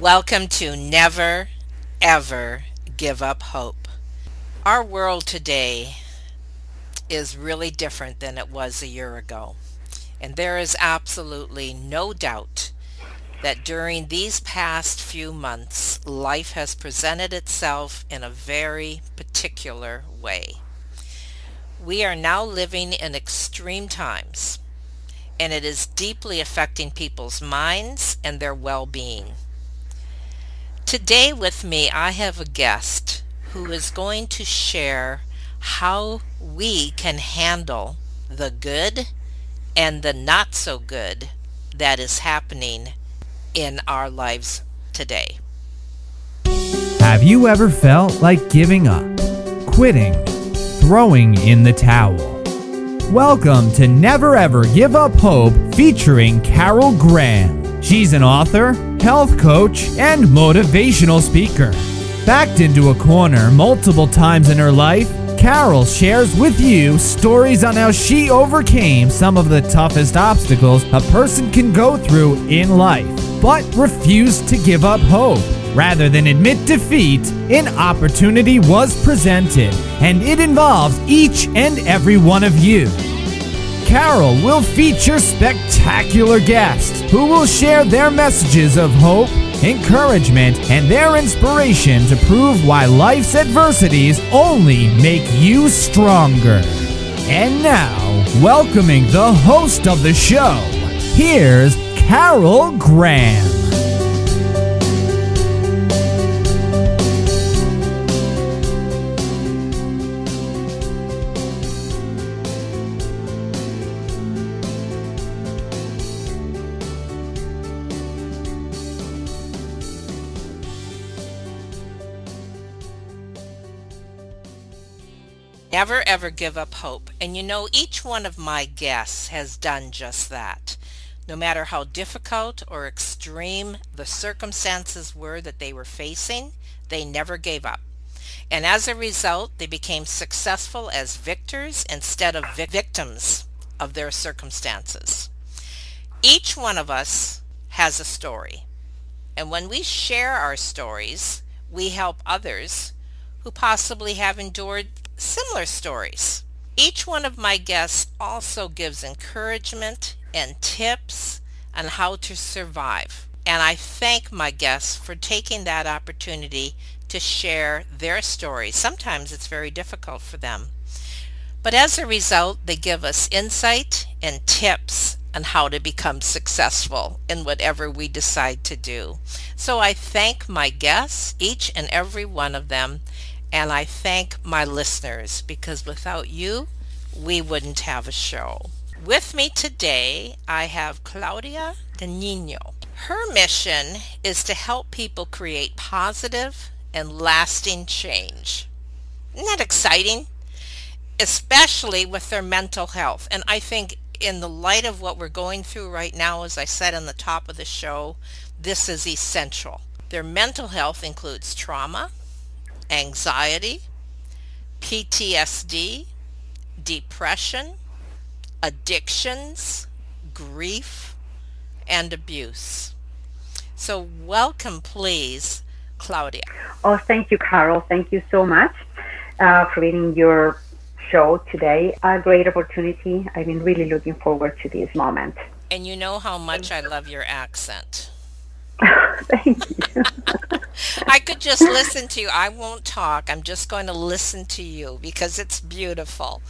Welcome to Never Ever Give Up Hope. Our world today is really different than it was a year ago. And there is absolutely no doubt that during these past few months, life has presented itself in a very particular way. We are now living in extreme times, and it is deeply affecting people's minds and their well-being. Today with me, I have a guest who is going to share how we can handle the good and the not so good that is happening in our lives today. Have you ever felt like giving up, quitting, throwing in the towel? Welcome to Never Ever Give Up Hope featuring Carol Graham. She's an author, health coach, and motivational speaker. Backed into a corner multiple times in her life, Carol shares with you stories on how she overcame some of the toughest obstacles a person can go through in life, but refused to give up hope. Rather than admit defeat, an opportunity was presented, and it involves each and every one of you. Carol will feature spectacular guests who will share their messages of hope encouragement, and their inspiration to prove why life's adversities only make you stronger. And now, welcoming the host of the show, here's Carol Graham. Never ever give up hope. And you know, each one of my guests has done just that. No matter how difficult or extreme the circumstances were that they were facing, they never gave up. And as a result, they became successful as victors instead of victims of their circumstances. Each one of us has a story. And when we share our stories, we help others who possibly have endured similar stories. Each one of my guests also gives encouragement and tips on how to survive. And I thank my guests for taking that opportunity to share their stories. Sometimes it's very difficult for them. But as a result, they give us insight and tips on how to become successful in whatever we decide to do. So I thank my guests, each and every one of them, and I thank my listeners because without you, we wouldn't have a show. With me today, I have Claudia De Nino. Her mission is to help people create positive and lasting change. Isn't that exciting? Especially with their mental health. And I think in the light of what we're going through right now, as I said in the top of the show, this is essential. Their mental health includes trauma, anxiety, PTSD, depression, addictions, grief, and abuse. So welcome, please, Claudia. Oh, thank you, Carol. Thank you so much uh, for being your show today. A great opportunity. I've been really looking forward to this moment. And you know how much I love your accent. Thank you. I could just listen to you. I won't talk. I'm just going to listen to you because it's beautiful.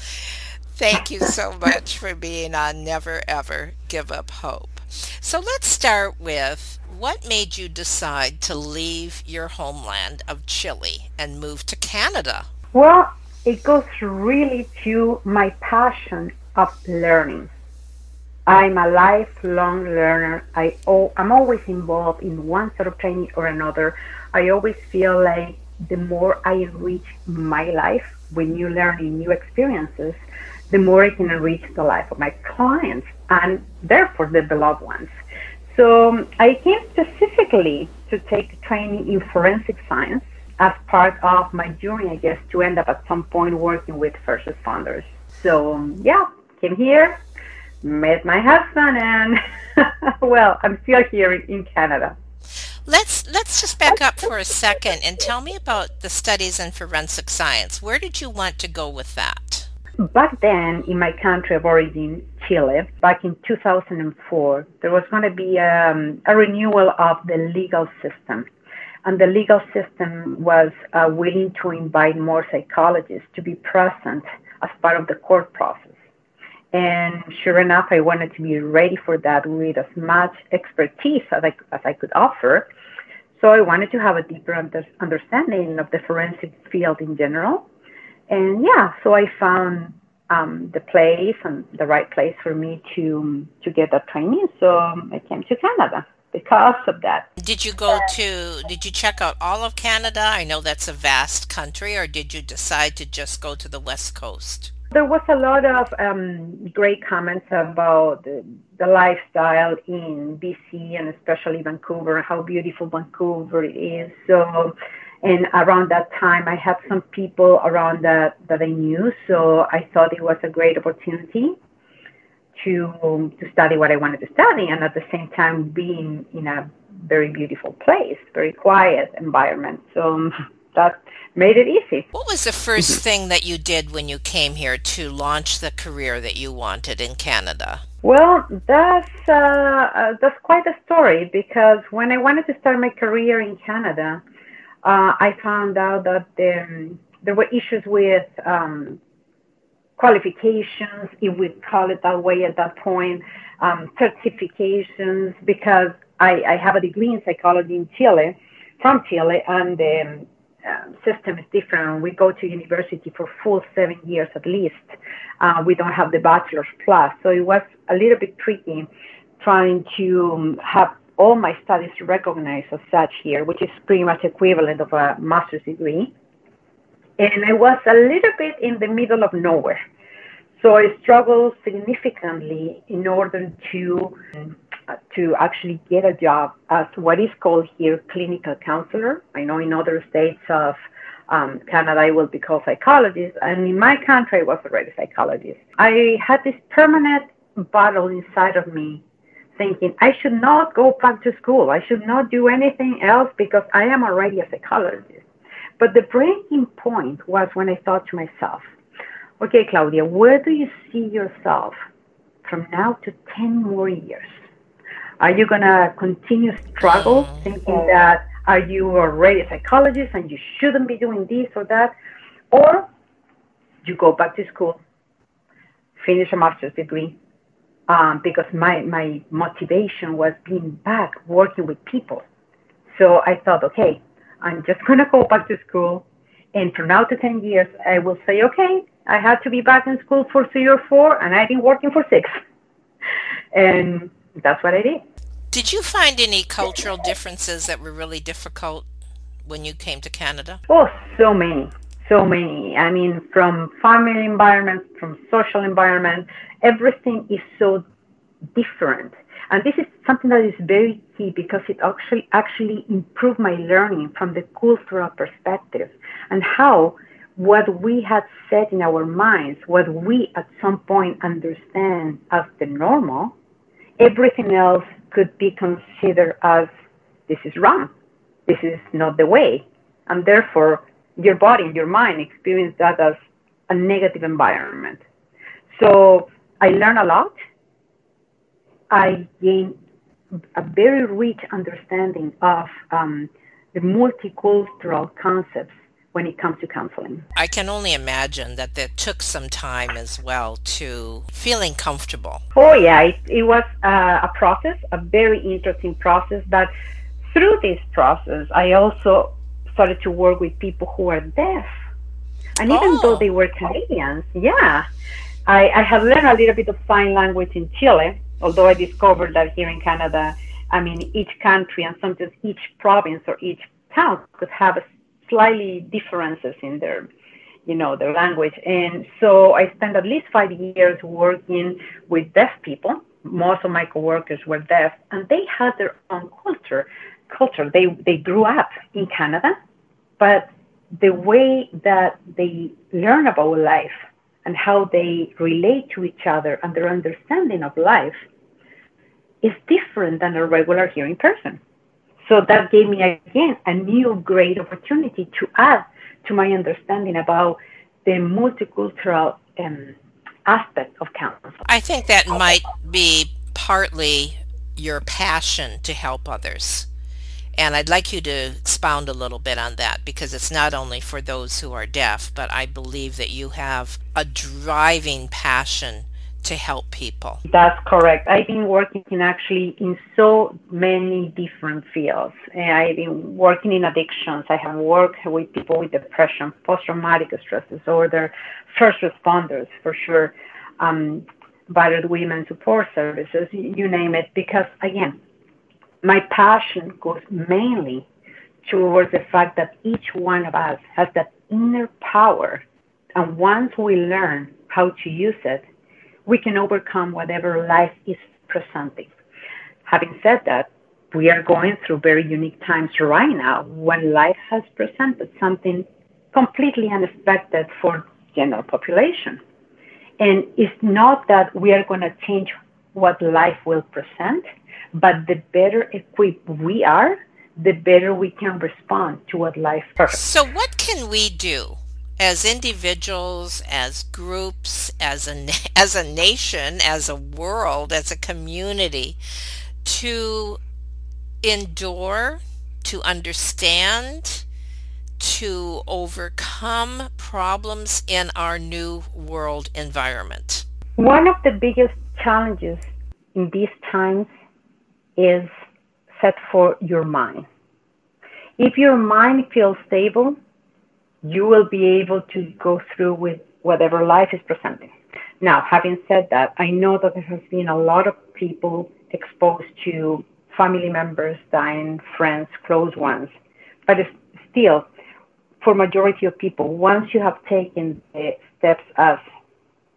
Thank you so much for being on Never Ever Give Up Hope. So let's start with what made you decide to leave your homeland of Chile and move to Canada? Well, it goes really to my passion of learning. I'm a lifelong learner. I I'm always involved in one sort of training or another. I always feel like the more I enrich my life when you learn in new experiences, the more I can enrich the life of my clients and therefore the beloved ones. So I came specifically to take training in forensic science as part of my journey, I guess, to end up at some point working with first responders. So yeah, came here, met my husband, and well, I'm still here in Canada. Let's let's just back up for a second and tell me about the studies in forensic science. Where did you want to go with that? Back then, in my country of origin, Chile, back in 2004, there was going to be um, a renewal of the legal system. And the legal system was uh, willing to invite more psychologists to be present as part of the court process. And sure enough, I wanted to be ready for that with as much expertise as I, as I could offer. So I wanted to have a deeper under, understanding of the forensic field in general. And yeah, so I found um, the place and the right place for me to to get that training. So I came to Canada because of that. Did you go to, did you check out all of Canada? I know that's a vast country, or did you decide to just go to the West Coast? There was a lot of um, great comments about the, the, lifestyle in BC and especially Vancouver, how beautiful Vancouver is. So, and around that time, I had some people around that that I knew, so I thought it was a great opportunity to to study what I wanted to study, and at the same time being in a very beautiful place, very quiet environment. So that made it easy. What was the first thing that you did when you came here to launch the career that you wanted in Canada? Well, that's uh, uh, that's quite a story because when I wanted to start my career in Canada, uh, I found out that there, there were issues with um, qualifications, if we call it that way at that point, um, certifications, because I, I have a degree in psychology in Chile, from Chile, and the um, system is different. We go to university for full seven years at least. Uh, we don't have the bachelor's plus. So it was a little bit tricky trying to um, have all my studies recognized as such here, which is pretty much equivalent of a master's degree. And I was a little bit in the middle of nowhere. So I struggled significantly in order to uh, to actually get a job as what is called here clinical counselor. I know in other states of um, Canada I will be called psychologist, and in my country I was already psychologist. I had this permanent battle inside of me thinking I should not go back to school. I should not do anything else because I am already a psychologist. But the breaking point was when I thought to myself, okay, Claudia, where do you see yourself from now to 10 more years? Are you going to continue struggle thinking that are you already a psychologist and you shouldn't be doing this or that? Or you go back to school, finish a master's degree, um, because my, my motivation was being back working with people. So I thought, okay, I'm just going to go back to school. And from now to 10 years, I will say, okay, I had to be back in school for three or four, and I've been working for six. And that's what I did. Did you find any cultural differences that were really difficult when you came to Canada? Oh, so many. So many. I mean, from family environment, from social environment, everything is so different. And this is something that is very key because it actually actually improved my learning from the cultural perspective and how what we had set in our minds, what we at some point understand as the normal, everything else could be considered as this is wrong, this is not the way. And therefore, your body and your mind experience that as a negative environment. So I learned a lot. I gained a very rich understanding of um, the multicultural concepts when it comes to counseling. I can only imagine that that took some time as well to feeling comfortable. Oh, yeah, it, it was uh, a process, a very interesting process. But through this process, I also started to work with people who are deaf. And even oh. though they were Canadians, yeah, I, I have learned a little bit of sign language in Chile, although I discovered that here in Canada, I mean, each country and sometimes each province or each town could have a slightly differences in their you know their language. And so i spent at least five years working with deaf people. Most of my coworkers were deaf and they had their own culture culture. They they grew up in canada but the way that they learn about life and how they relate to each other and their understanding of life is different than a regular hearing person So that gave me again a new great opportunity to add to my understanding about the multicultural um, aspect of counseling. I think that might be partly your passion to help others. And I'd like you to expound a little bit on that because it's not only for those who are deaf, but I believe that you have a driving passion to help people. That's correct. I've been working in actually in so many different fields. I've been working in addictions. I have worked with people with depression, post-traumatic stress disorder, first responders for sure, um, battered women support services, you name it. Because again, my passion goes mainly towards the fact that each one of us has that inner power. And once we learn how to use it, we can overcome whatever life is presenting. Having said that, we are going through very unique times right now when life has presented something completely unexpected for general population. And it's not that we are going to change what life will present, but the better equipped we are, the better we can respond to what life offers. So, what can we do as individuals, as groups, as a as a nation, as a world, as a community, to endure, to understand, to overcome problems in our new world environment? One of the biggest challenges in these times is set for your mind. If your mind feels stable, you will be able to go through with whatever life is presenting. Now, having said that, I know that there has been a lot of people exposed to family members dying, friends, close ones, but still, for majority of people, once you have taken the steps as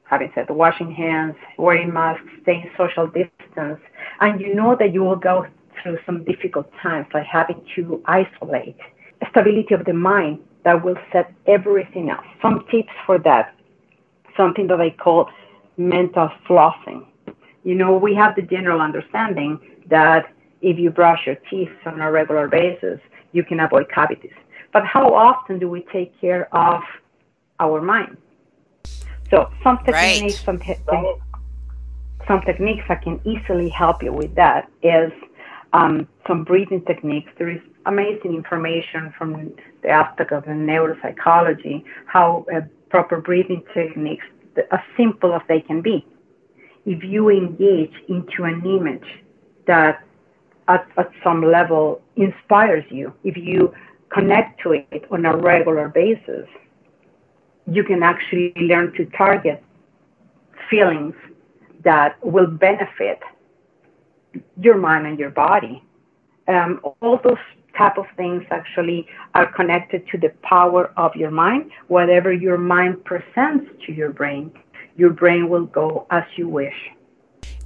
having said washing hands, wearing masks, staying social distance, and you know that you will go through some difficult times like having to isolate, stability of the mind that will set everything else. Some tips for that, something that I call mental flossing. You know, we have the general understanding that if you brush your teeth on a regular basis, you can avoid cavities. But how often do we take care of our mind? So some techniques, right. some, te- some techniques that can easily help you with that is um, some breathing techniques. There is amazing information from the aspect of the neuropsychology, how uh, proper breathing techniques, as simple as they can be. If you engage into an image that at, at some level inspires you, if you connect to it on a regular basis, you can actually learn to target feelings that will benefit your mind and your body. Um, all those type of things actually are connected to the power of your mind. Whatever your mind presents to your brain, your brain will go as you wish.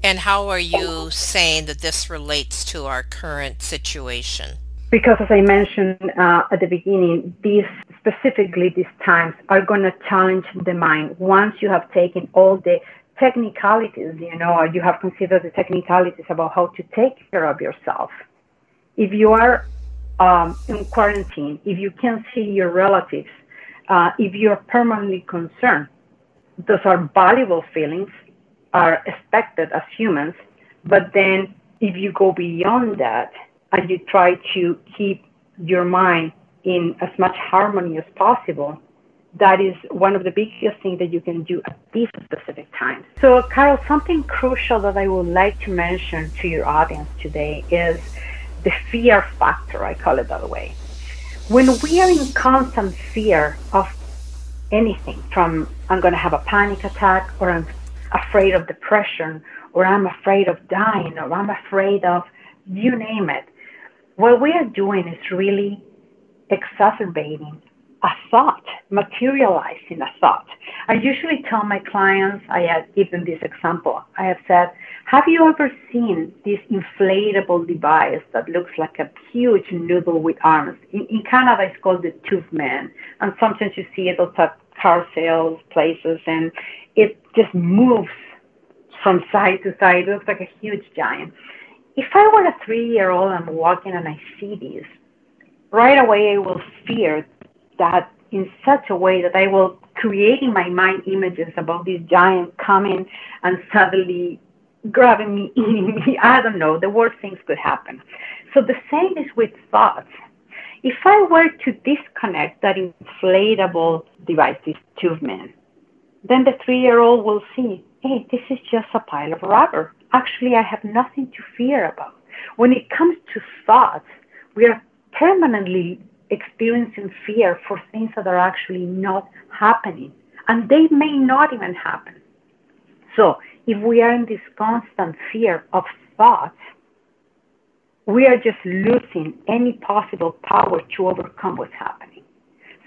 And how are you saying that this relates to our current situation? Because as I mentioned uh, at the beginning, these specifically these times are going to challenge the mind. Once you have taken all the technicalities, you know, you have considered the technicalities about how to take care of yourself. If you are um, in quarantine, if you can't see your relatives, uh, if you're permanently concerned, those are valuable feelings, are expected as humans. But then if you go beyond that, and you try to keep your mind in as much harmony as possible, that is one of the biggest things that you can do at these specific times. So, Carol, something crucial that I would like to mention to your audience today is the fear factor, I call it that way. When we are in constant fear of anything, from I'm going to have a panic attack, or I'm afraid of depression, or I'm afraid of dying, or I'm afraid of you name it, what we are doing is really exacerbating a thought, materializing a thought. I usually tell my clients, I have given this example. I have said, have you ever seen this inflatable device that looks like a huge noodle with arms? In, in Canada, it's called the Tube Man. And sometimes you see it at car sales places, and it just moves from side to side. It looks like a huge giant if I were a three year old and walking and I see this, right away I will fear that in such a way that I will create in my mind images about this giant coming and suddenly grabbing me, eating me. I don't know. The worst things could happen. So the same is with thoughts. If I were to disconnect that inflatable device, this tube man, then the three year old will see, hey, this is just a pile of rubber. Actually, I have nothing to fear about. When it comes to thoughts, we are permanently experiencing fear for things that are actually not happening, and they may not even happen. So, if we are in this constant fear of thoughts, we are just losing any possible power to overcome what's happening.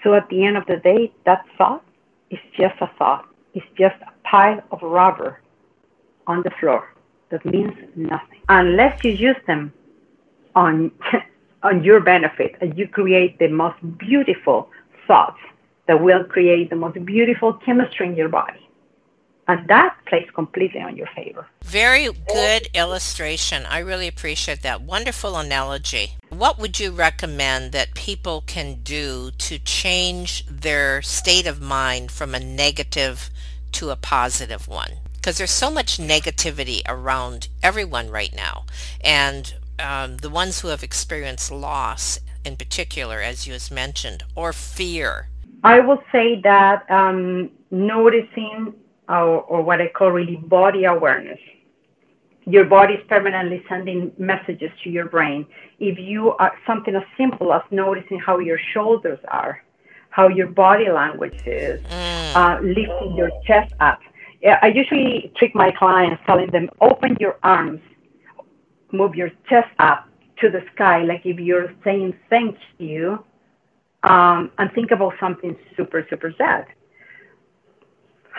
So, at the end of the day, that thought is just a thought, it's just a pile of rubber on the floor that means nothing unless you use them on on your benefit and you create the most beautiful thoughts that will create the most beautiful chemistry in your body. And that plays completely on your favor. Very good illustration. I really appreciate that. Wonderful analogy. What would you recommend that people can do to change their state of mind from a negative to a positive one? Because there's so much negativity around everyone right now. And um, the ones who have experienced loss in particular, as you has mentioned, or fear? I will say that um, noticing or, or what I call really body awareness. Your body is permanently sending messages to your brain. If you are something as simple as noticing how your shoulders are, how your body language is, mm. uh, lifting your chest up. I usually trick my clients telling them, open your arms move your chest up to the sky, like if you're saying thank you, um, and think about something super, super sad.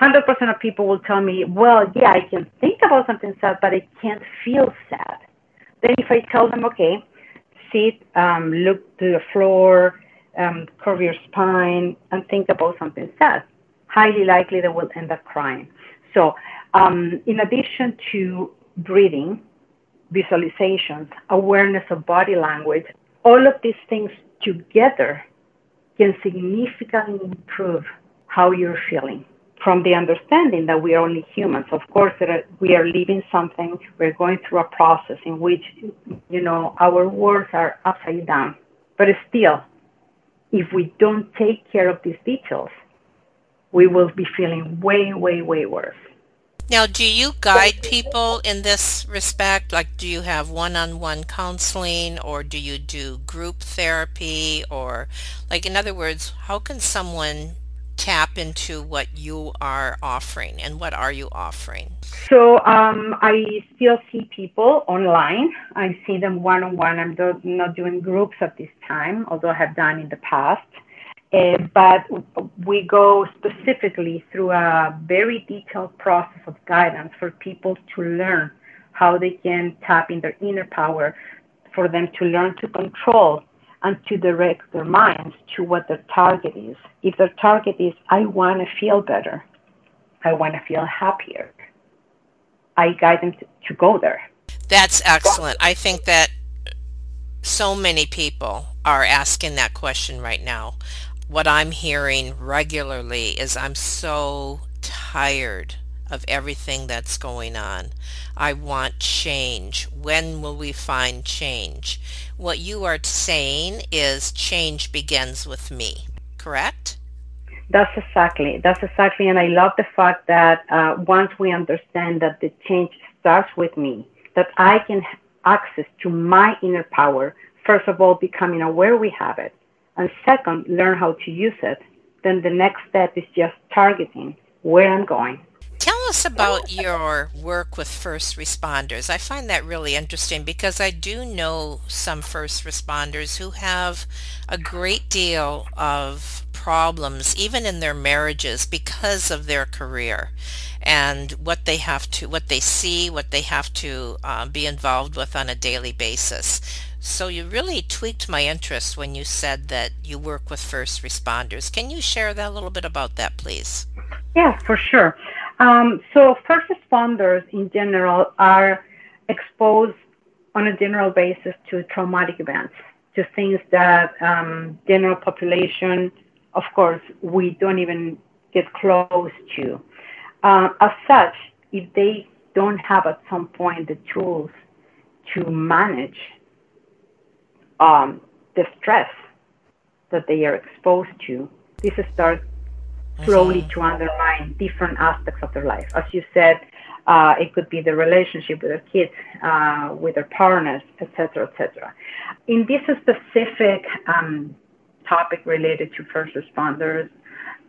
100% of people will tell me, well, yeah, I can think about something sad, but I can't feel sad. Then if I tell them, okay, sit, um, look to the floor, um, curve your spine, and think about something sad, highly likely they will end up crying. So um, in addition to breathing, visualizations, awareness of body language, all of these things together can significantly improve how you're feeling from the understanding that we are only humans. Of course, uh, we are living something, we're going through a process in which, you know, our words are upside down. But still, if we don't take care of these details, we will be feeling way, way, way worse. Now, do you guide people in this respect? Like, do you have one-on-one counseling or do you do group therapy? Or, like, in other words, how can someone tap into what you are offering and what are you offering? So, um, I still see people online. I see them one-on-one. I'm not doing groups at this time, although I have done in the past. Uh, but we go specifically through a very detailed process of guidance for people to learn how they can tap in their inner power, for them to learn to control and to direct their minds to what their target is. If their target is, I want to feel better, I want to feel happier, I guide them to, to go there. That's excellent. I think that so many people are asking that question right now what I'm hearing regularly is I'm so tired of everything that's going on. I want change. When will we find change? What you are saying is change begins with me, correct? That's exactly. That's exactly. And I love the fact that uh, once we understand that the change starts with me, that I can access to my inner power, first of all, becoming aware we have it, and second, learn how to use it, then the next step is just targeting where I'm going. Tell us about your work with first responders. I find that really interesting because I do know some first responders who have a great deal of problems, even in their marriages, because of their career and what they have to, what they see, what they have to uh, be involved with on a daily basis. So you really tweaked my interest when you said that you work with first responders. Can you share that a little bit about that, please? Yes, for sure. Um, so first responders in general are exposed on a general basis to traumatic events, to things that um, general population, of course, we don't even get close to. Uh, as such, if they don't have at some point the tools to manage um, the stress that they are exposed to, this starts slowly to undermine different aspects of their life. As you said, uh, it could be the relationship with their kids, uh, with their partners, etc., etc. In this specific um, topic related to first responders,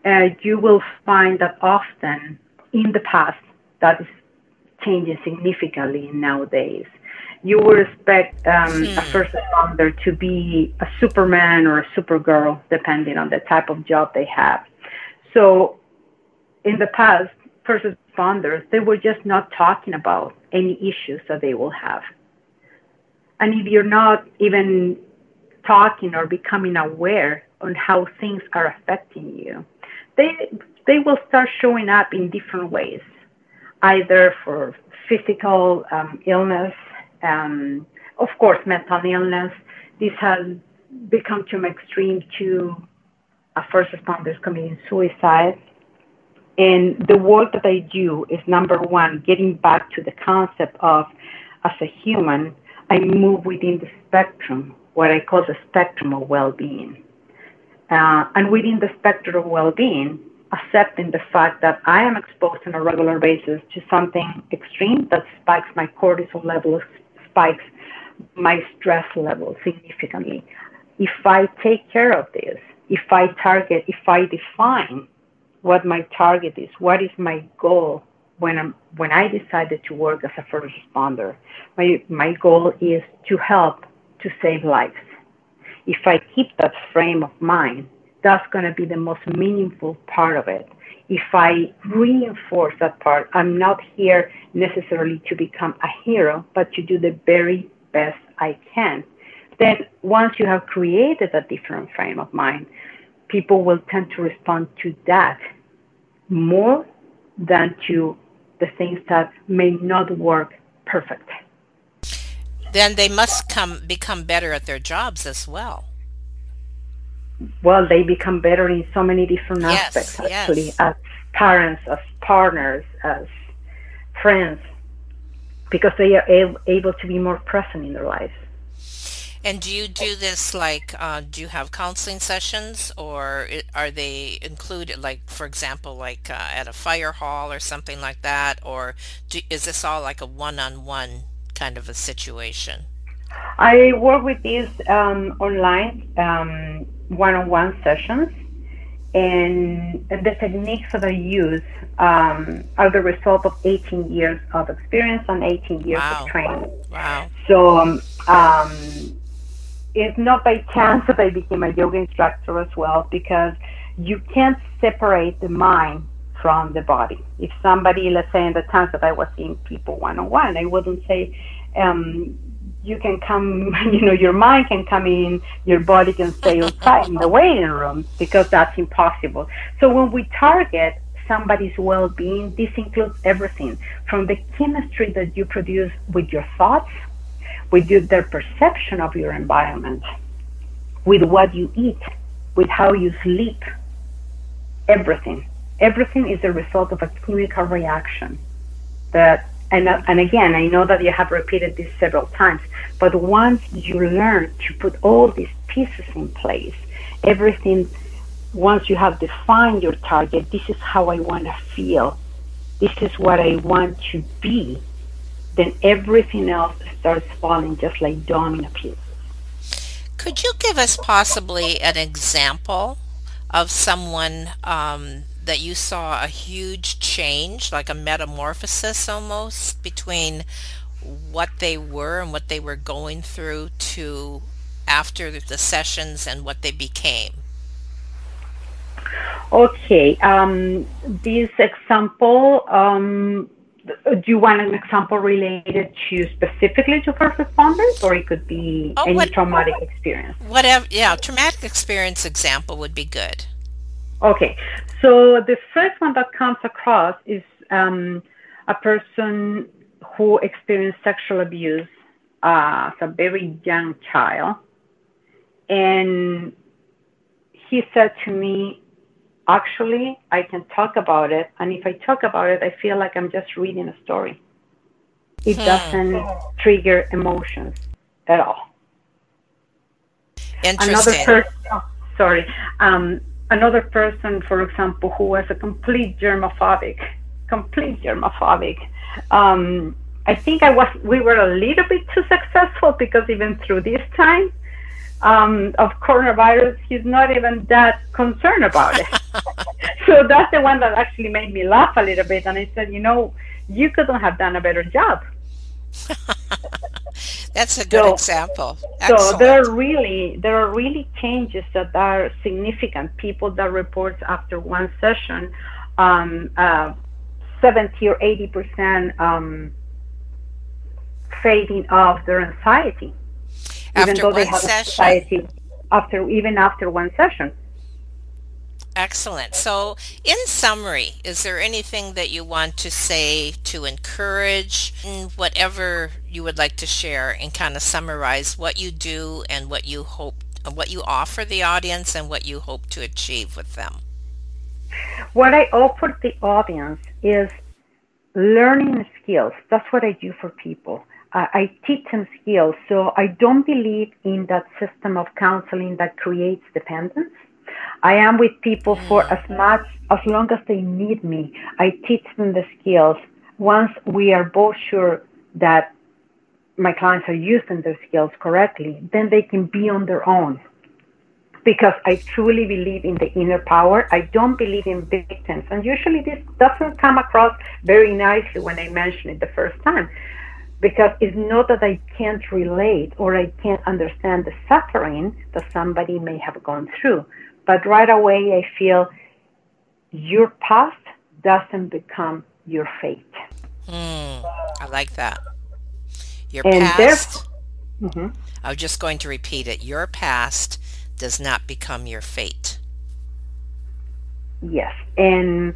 uh, you will find that often in the past that is changing significantly nowadays. You would expect um, hmm. a first responder to be a Superman or a Supergirl, depending on the type of job they have. So, in the past, first responders, they were just not talking about any issues that they will have. And if you're not even talking or becoming aware on how things are affecting you, they they will start showing up in different ways, either for physical um, illness, um, of course, mental illness. This has become to an extreme to a first responders committing suicide and the work that I do is number one, getting back to the concept of as a human, I move within the spectrum, what I call the spectrum of well being. Uh, and within the spectrum of well being, accepting the fact that I am exposed on a regular basis to something extreme that spikes my cortisol level, spikes my stress level significantly. If I take care of this, if I target, if I define what my target is, what is my goal when I'm when I decided to work as a first responder. My my goal is to help to save lives. If I keep that frame of mind, that's going to be the most meaningful part of it. If I reinforce that part, I'm not here necessarily to become a hero, but to do the very best I can. Then once you have created a different frame of mind, people will tend to respond to that more than to the things that may not work perfect. Then they must come become better at their jobs as well. Well, they become better in so many different yes, aspects actually, yes. as parents, as partners, as friends, because they are able to be more present in their lives. And do you do this like, uh, do you have counseling sessions or are they included, like, for example, like uh, at a fire hall or something like that? Or do, is this all like a one-on-one kind of a situation? I work with these um, online um, one-on-one sessions and the techniques that I use um, are the result of 18 years of experience and 18 years wow. of training. Wow. So um, um it's not by chance that I became a yoga instructor as well because you can't separate the mind from the body. If somebody, let's say in the times that I was seeing people one on one, I wouldn't say, um, you can come, you know, your mind can come in, your body can stay outside in the waiting room because that's impossible. So when we target somebody's well being, this includes everything from the chemistry that you produce with your thoughts with your, their perception of your environment, with what you eat, with how you sleep, everything. Everything is a result of a chemical reaction. That and and again, I know that you have repeated this several times, but once you learn to put all these pieces in place, everything. Once you have defined your target, this is how I want to feel. This is what I want to be then everything else starts falling just like domino pieces. Could you give us possibly an example of someone um, that you saw a huge change, like a metamorphosis almost, between what they were and what they were going through to after the sessions and what they became? Okay, um, this example um, do you want an example related to specifically to first responders or it could be oh, any what, traumatic experience whatever yeah traumatic experience example would be good okay so the first one that comes across is um, a person who experienced sexual abuse uh, as a very young child. And he said to me, Actually, I can talk about it. And if I talk about it, I feel like I'm just reading a story. It hmm. doesn't trigger emotions at all. Interesting. Another person, oh, sorry, um, another person, for example, who was a complete germophobic, complete germophobic. Um, I think I was. We were a little bit too successful because even through this time um, of coronavirus, he's not even that concerned about it. so that's the one that actually made me laugh a little bit. And I said, you know, you couldn't have done a better job. That's a good so, example. Excellent. So there are really there are really changes that are significant. People that report after one session, um, uh, seventy or eighty percent um, fading of their anxiety, after even though they have session. anxiety after even after one session. Excellent. So, in summary, is there anything that you want to say to encourage, whatever you would like to share, and kind of summarize what you do and what you hope, what you offer the audience, and what you hope to achieve with them? What I offer the audience is learning skills. That's what I do for people. Uh, I teach them skills. So I don't believe in that system of counseling that creates dependence. I am with people for as much, as long as they need me. I teach them the skills. Once we are both sure that my clients are using their skills correctly, then they can be on their own. Because I truly believe in the inner power. I don't believe in victims. And usually this doesn't come across very nicely when I mention it the first time. Because it's not that I can't relate or I can't understand the suffering that somebody may have gone through but right away, I feel your past doesn't become your fate. Mm, I like that. Your and past. Mm-hmm. I was just going to repeat it. Your past does not become your fate. Yes, and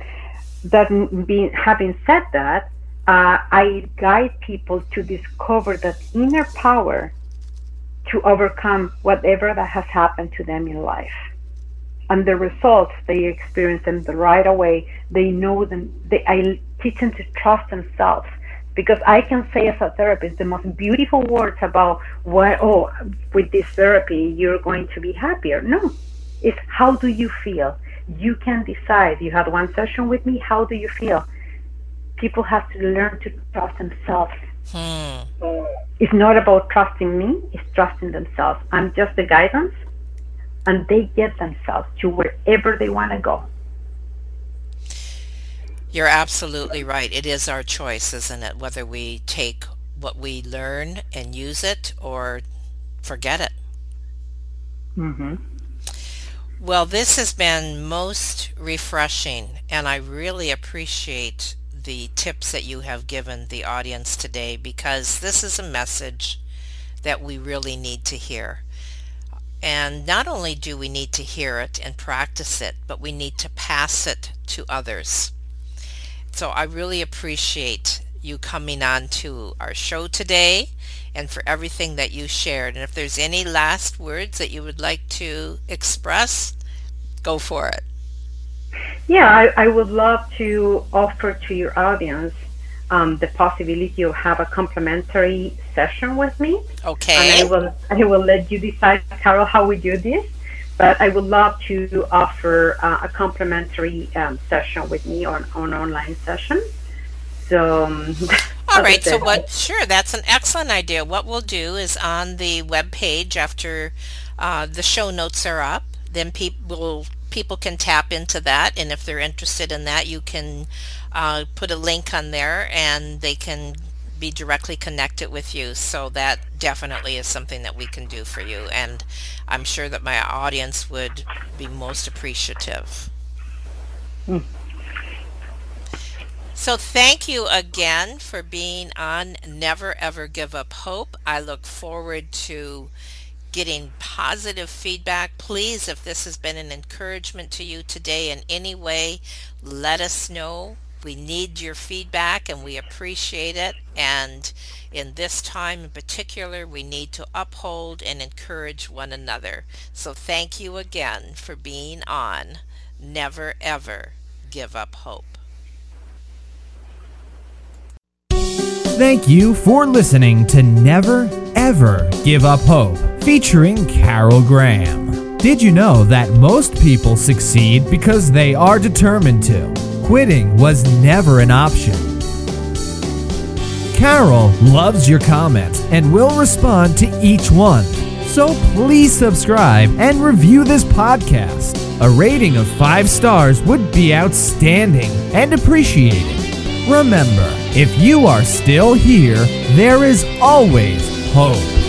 that being having said that, uh, I guide people to discover that inner power to overcome whatever that has happened to them in life and the results they experience them right away. They know them they i teach them to trust themselves. Because i can say as a therapist the most beautiful words about what oh with this therapy you're going to be happier. No it's how do you feel? You can decide. You had one session with me how do you feel? People have to learn to trust themselves. Hmm. it's not about trusting me it's trusting themselves. I'm just the guidance and they get themselves to wherever they want to go. You're absolutely right. It is our choice, isn't it? Whether we take what we learn and use it or forget it. Mm-hmm. Well, this has been most refreshing, and I really appreciate the tips that you have given the audience today because this is a message that we really need to hear. And not only do we need to hear it and practice it, but we need to pass it to others. So I really appreciate you coming on to our show today and for everything that you shared. And if there's any last words that you would like to express, go for it. Yeah, I, I would love to offer to your audience um, the possibility of have a complimentary session with me. Okay. And I will I will let you decide, Carol, how we do this. But I would love to offer uh, a complimentary um, session with me on on online session. So. Um, All right. So what? Sure, that's an excellent idea. What we'll do is on the web page after uh, the show notes are up, then people people can tap into that, and if they're interested in that, you can uh, put a link on there and they can be directly connected with you. So that definitely is something that we can do for you. And I'm sure that my audience would be most appreciative. Mm. So thank you again for being on Never Ever Give Up Hope. I look forward to getting positive feedback. Please, if this has been an encouragement to you today in any way, let us know We need your feedback and we appreciate it. And in this time in particular, we need to uphold and encourage one another. So thank you again for being on. Never ever give up hope. Thank you for listening to Never Ever Give Up Hope, featuring Carol Graham. Did you know that most people succeed because they are determined to? Quitting was never an option. Carol loves your comments and will respond to each one. So please subscribe and review this podcast. A rating of five stars would be outstanding and appreciated. Remember, if you are still here, there is always hope.